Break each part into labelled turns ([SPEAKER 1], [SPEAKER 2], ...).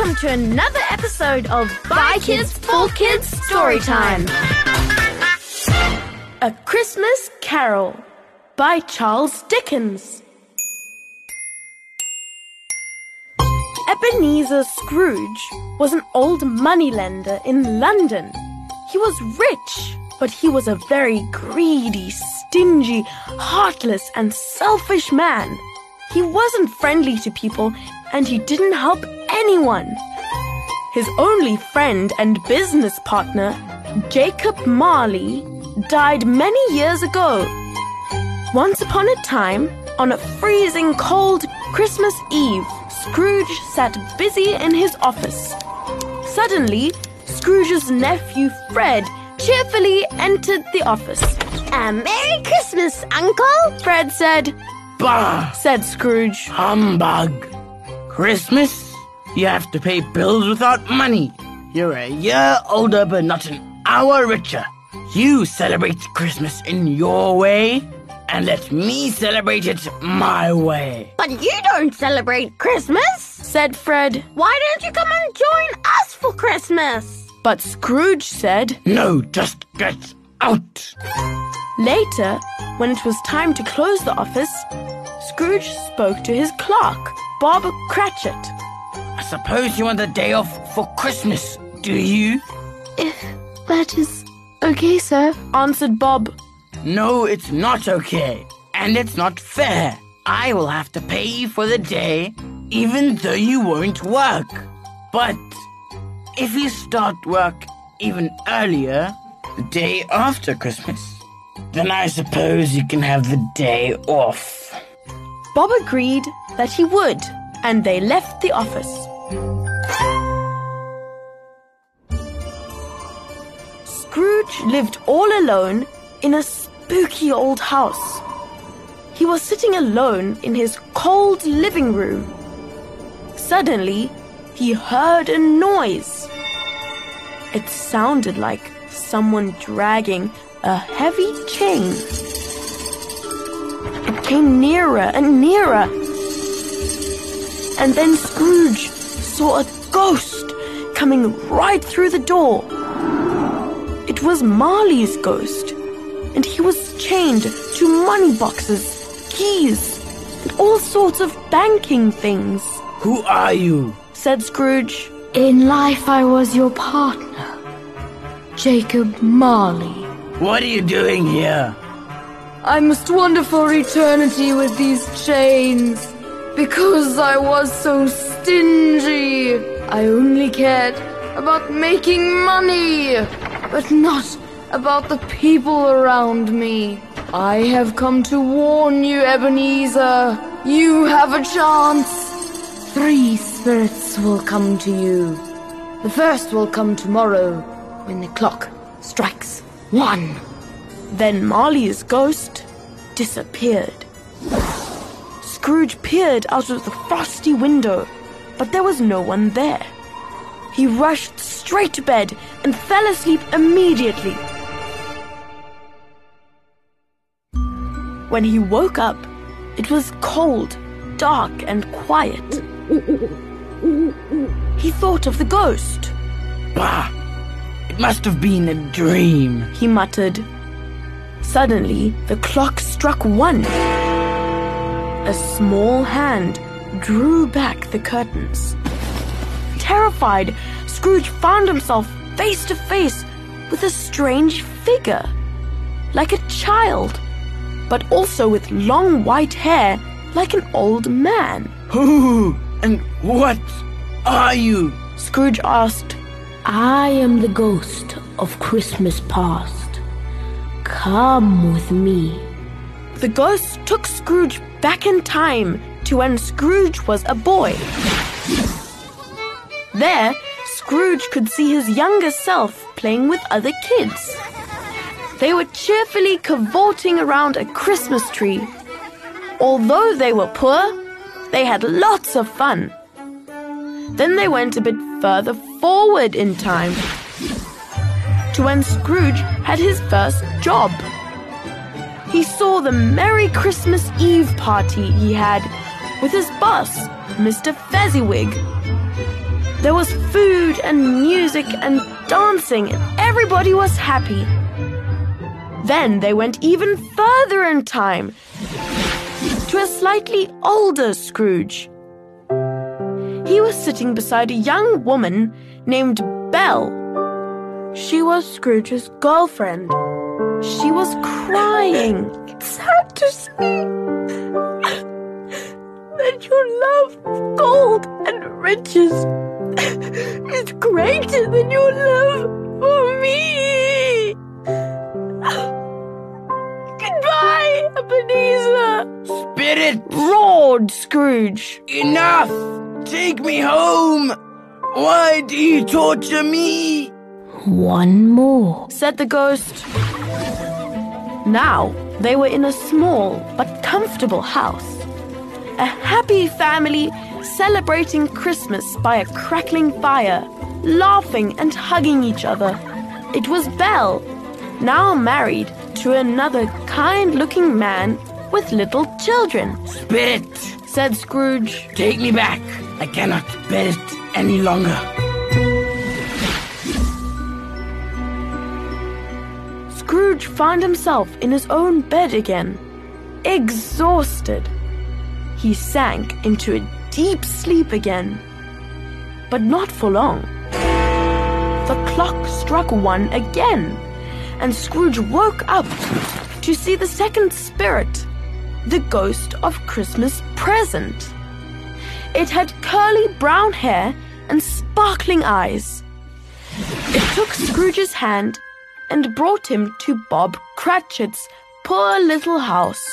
[SPEAKER 1] welcome to another episode of By Kids for Kids Storytime. A Christmas Carol by Charles Dickens. Ebenezer Scrooge was an old moneylender in London. He was rich, but he was a very greedy, stingy, heartless, and selfish man. He wasn't friendly to people and he didn't help anyone. His only friend and business partner, Jacob Marley, died many years ago. Once upon a time, on a freezing cold Christmas Eve, Scrooge sat busy in his office. Suddenly, Scrooge's nephew Fred cheerfully entered the office.
[SPEAKER 2] A Merry Christmas, Uncle!
[SPEAKER 1] Fred said,
[SPEAKER 3] Bah!
[SPEAKER 1] said Scrooge.
[SPEAKER 3] Humbug! Christmas? You have to pay bills without money. You're a year older, but not an hour richer. You celebrate Christmas in your way, and let me celebrate it my way.
[SPEAKER 2] But you don't celebrate Christmas?
[SPEAKER 1] said Fred.
[SPEAKER 2] Why don't you come and join us for Christmas?
[SPEAKER 1] But Scrooge said,
[SPEAKER 3] No, just get out.
[SPEAKER 1] Later, when it was time to close the office, Scrooge spoke to his clerk, Bob Cratchit.
[SPEAKER 3] I suppose you want the day off for Christmas, do you?
[SPEAKER 1] If that is okay, sir, answered Bob.
[SPEAKER 3] No, it's not okay. And it's not fair. I will have to pay you for the day, even though you won't work. But if you start work even earlier, the day after Christmas, then I suppose you can have the day off.
[SPEAKER 1] Bob agreed that he would, and they left the office. Lived all alone in a spooky old house. He was sitting alone in his cold living room. Suddenly, he heard a noise. It sounded like someone dragging a heavy chain. It came nearer and nearer. And then Scrooge saw a ghost coming right through the door. It was Marley's ghost, and he was chained to money boxes, keys, and all sorts of banking things,
[SPEAKER 3] Who are you?
[SPEAKER 1] said Scrooge.
[SPEAKER 4] In life, I was your partner, Jacob Marley.
[SPEAKER 3] What are you doing here?
[SPEAKER 4] I must wander for eternity with these chains. Because I was so stingy, I only cared about making money, but not about the people around me. I have come to warn you, Ebenezer. You have a chance. Three spirits will come to you. The first will come tomorrow when the clock strikes one.
[SPEAKER 1] Then Marley's ghost disappeared. Scrooge peered out of the frosty window, but there was no one there. He rushed straight to bed and fell asleep immediately. When he woke up, it was cold, dark, and quiet. He thought of the ghost.
[SPEAKER 3] Bah! It must have been a dream.
[SPEAKER 1] he muttered. Suddenly, the clock struck one. A small hand drew back the curtains. Terrified, Scrooge found himself face to face with a strange figure, like a child, but also with long white hair like an old man.
[SPEAKER 3] Who and what are you?
[SPEAKER 1] Scrooge asked,
[SPEAKER 4] I am the ghost of Christmas past. Come with me.
[SPEAKER 1] The ghost took Scrooge back in time to when Scrooge was a boy. There, Scrooge could see his younger self playing with other kids. They were cheerfully cavorting around a Christmas tree. Although they were poor, they had lots of fun. Then they went a bit further forward in time to when Scrooge had his first job. He saw the Merry Christmas Eve party he had with his boss, Mr. Fezziwig. There was food and music and dancing, and everybody was happy. Then they went even further in time to a slightly older Scrooge. He was sitting beside a young woman named Belle. She was Scrooge's girlfriend. She was crying.
[SPEAKER 2] It's sad to see that your love of gold and riches is greater than your love for me. Goodbye, Ebenezer.
[SPEAKER 3] Spirit,
[SPEAKER 1] Roared Scrooge.
[SPEAKER 3] enough! Take me home! Why do you torture me?
[SPEAKER 2] One more.
[SPEAKER 1] said the ghost. Now they were in a small but comfortable house. A happy family celebrating Christmas by a crackling fire, laughing and hugging each other. It was Belle, now married to another kind looking man with little children,
[SPEAKER 3] Spirit,
[SPEAKER 1] said Scrooge.
[SPEAKER 3] take me back. I cannot bear it any longer.
[SPEAKER 1] Scrooge found himself in his own bed again, exhausted. He sank into a deep sleep again, but not for long. The clock struck one again, and Scrooge woke up to see the second spirit, the ghost of Christmas present. It had curly brown hair and sparkling eyes. It took Scrooge's hand and brought him to Bob Cratchit's poor little house.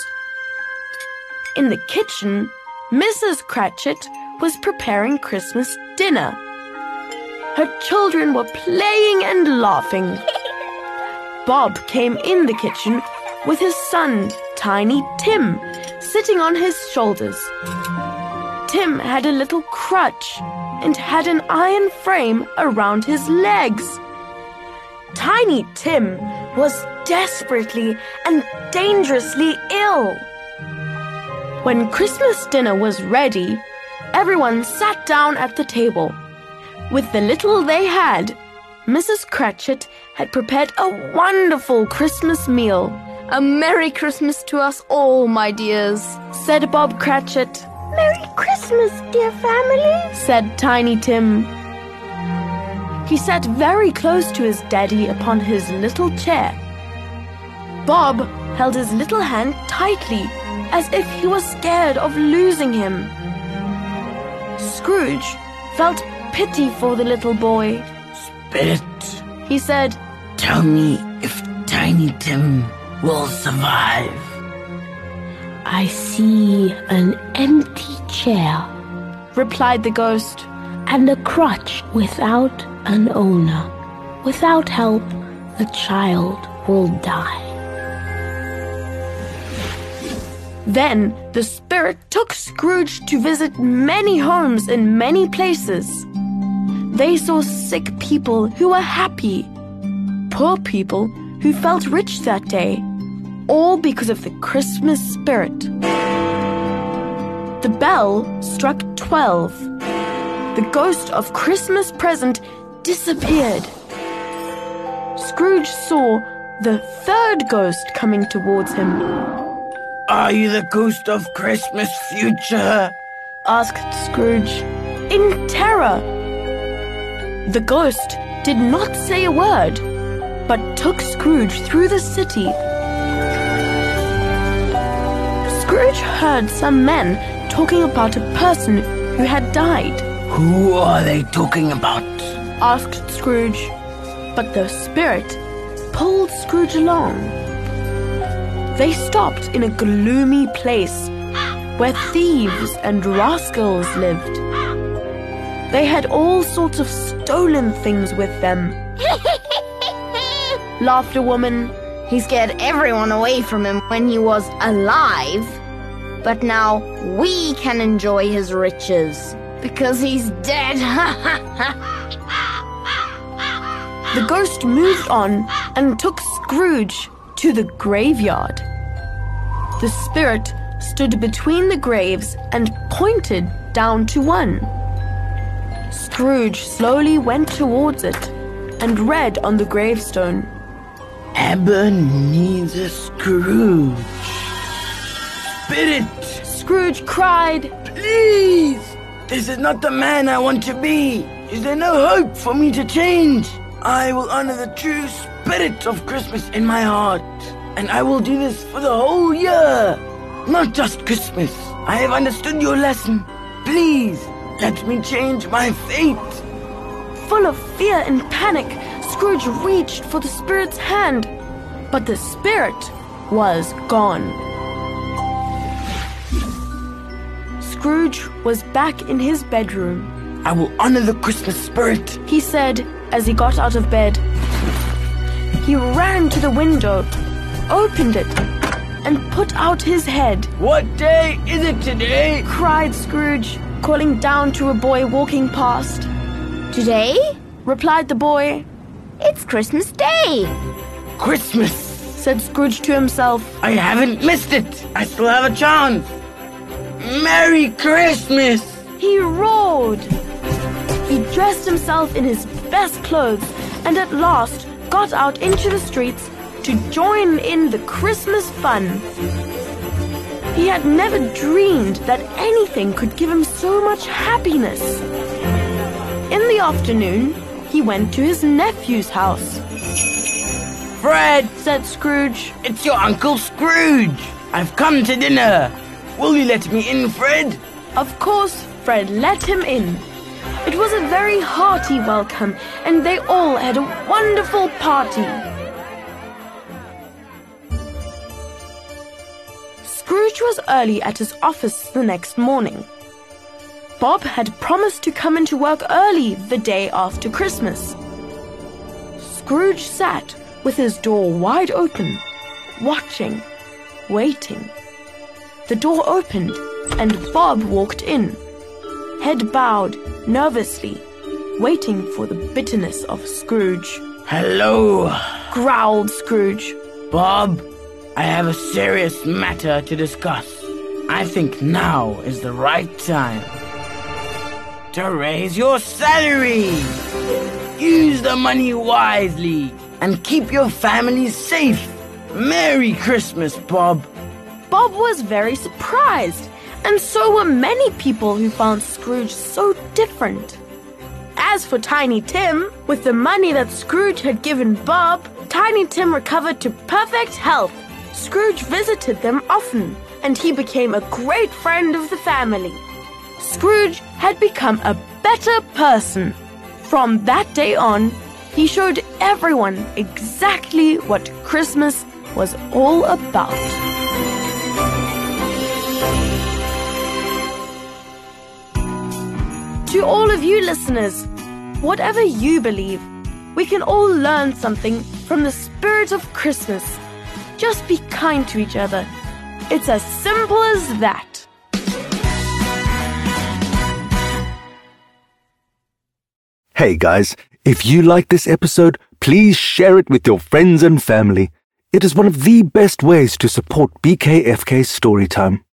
[SPEAKER 1] In the kitchen, Mrs. Cratchit was preparing Christmas dinner. Her children were playing and laughing. Bob came in the kitchen with his son, Tiny Tim, sitting on his shoulders. Tim had a little crutch and had an iron frame around his legs. Tiny Tim was desperately and dangerously ill. When Christmas dinner was ready, everyone sat down at the table. With the little they had, Mrs. Cratchit had prepared a wonderful Christmas meal,
[SPEAKER 4] A Merry Christmas to us all, my dears.
[SPEAKER 1] said Bob Cratchit,
[SPEAKER 2] Merry Christmas, dear family.
[SPEAKER 1] said Tiny Tim. He sat very close to his daddy upon his little chair. Bob held his little hand tightly as if he was scared of losing him. Scrooge felt pity for the little boy.
[SPEAKER 3] Spirit,
[SPEAKER 1] He said,
[SPEAKER 3] tell me if Tiny Tim will survive.
[SPEAKER 2] I see an empty chair
[SPEAKER 1] replied the ghost.
[SPEAKER 2] and a crutch without an owner. Without help, the child will die.
[SPEAKER 1] Then the spirit took Scrooge to visit many homes in many places. They saw sick people who were happy, poor people who felt rich that day, all because of the Christmas spirit. The bell struck twelve. The ghost of Christmas present disappeared. Scrooge saw the third ghost coming towards him.
[SPEAKER 3] Are you the ghost of Christmas future?
[SPEAKER 1] asked Scrooge in terror. The ghost did not say a word, but took Scrooge through the city. Scrooge heard some men talking about a person who had died,
[SPEAKER 3] Who are they talking about?
[SPEAKER 1] asked Scrooge. But the spirit pulled Scrooge along. They stopped in a gloomy place where thieves and rascals lived. They had all sorts of stolen things with them. Laughed a woman.
[SPEAKER 4] He scared everyone away from him when he was alive. But now we can enjoy his riches because he's dead.
[SPEAKER 1] The ghost moved on and took Scrooge to the graveyard. The spirit stood between the graves and pointed down to one. Scrooge slowly went towards it and read on the gravestone
[SPEAKER 3] Ebenezer Scrooge. Spirit,
[SPEAKER 1] Scrooge cried,
[SPEAKER 3] please! This is not the man I want to be. Is there no hope for me to change? I will honor the true spirit of Christmas in my heart. And I will do this for the whole year. Not just Christmas. I have understood your lesson. Please, let me change my fate.
[SPEAKER 1] Full of fear and panic, Scrooge reached for the spirit's hand, but the spirit was gone. Scrooge was back in his bedroom.
[SPEAKER 3] I will honor the Christmas spirit.
[SPEAKER 1] He said as he got out of bed. He ran to the window, opened it, and put out his head.
[SPEAKER 3] What day is it today?
[SPEAKER 1] cried Scrooge, calling down to a boy walking past.
[SPEAKER 2] Today?
[SPEAKER 1] Replied the boy.
[SPEAKER 2] It's Christmas Day.
[SPEAKER 3] Christmas.
[SPEAKER 1] Said Scrooge to himself.
[SPEAKER 3] I haven't missed it. I still have a chance. Merry Christmas!
[SPEAKER 1] He roared. He dressed himself in his best clothes and at last got out into the streets to join in the Christmas fun. He had never dreamed that anything could give him so much happiness. In the afternoon, he went to his nephew's house.
[SPEAKER 3] Fred,
[SPEAKER 1] Said Scrooge,
[SPEAKER 3] it's your Uncle Scrooge. I've come to dinner. Will you let me in, Fred?
[SPEAKER 1] Of course, Fred let him in. It was a very hearty welcome, and they all had a wonderful party. Scrooge was early at his office the next morning. Bob had promised to come into work early the day after Christmas. Scrooge sat with his door wide open, watching, waiting. The door opened, and Bob walked in, head bowed nervously, waiting for the bitterness of Scrooge.
[SPEAKER 3] Hello,
[SPEAKER 1] Growled Scrooge.
[SPEAKER 3] Bob. I have a serious matter to discuss. I think now is the right time to raise your salary. Use the money wisely and keep your family safe. Merry Christmas, Bob.
[SPEAKER 1] Bob was very surprised, and so were many people who found Scrooge so different. As for Tiny Tim, with the money that Scrooge had given Bob, Tiny Tim recovered to perfect health. Scrooge visited them often, and he became a great friend of the family. Scrooge had become a better person. From that day on, he showed everyone exactly what Christmas was all about. To all of you listeners, whatever you believe, we can all learn something from the spirit of Christmas. Just be kind to each other. It's as simple as that.
[SPEAKER 5] Hey guys, if you like this episode, please share it with your friends and family. It is one of the best ways to support BKFK Storytime.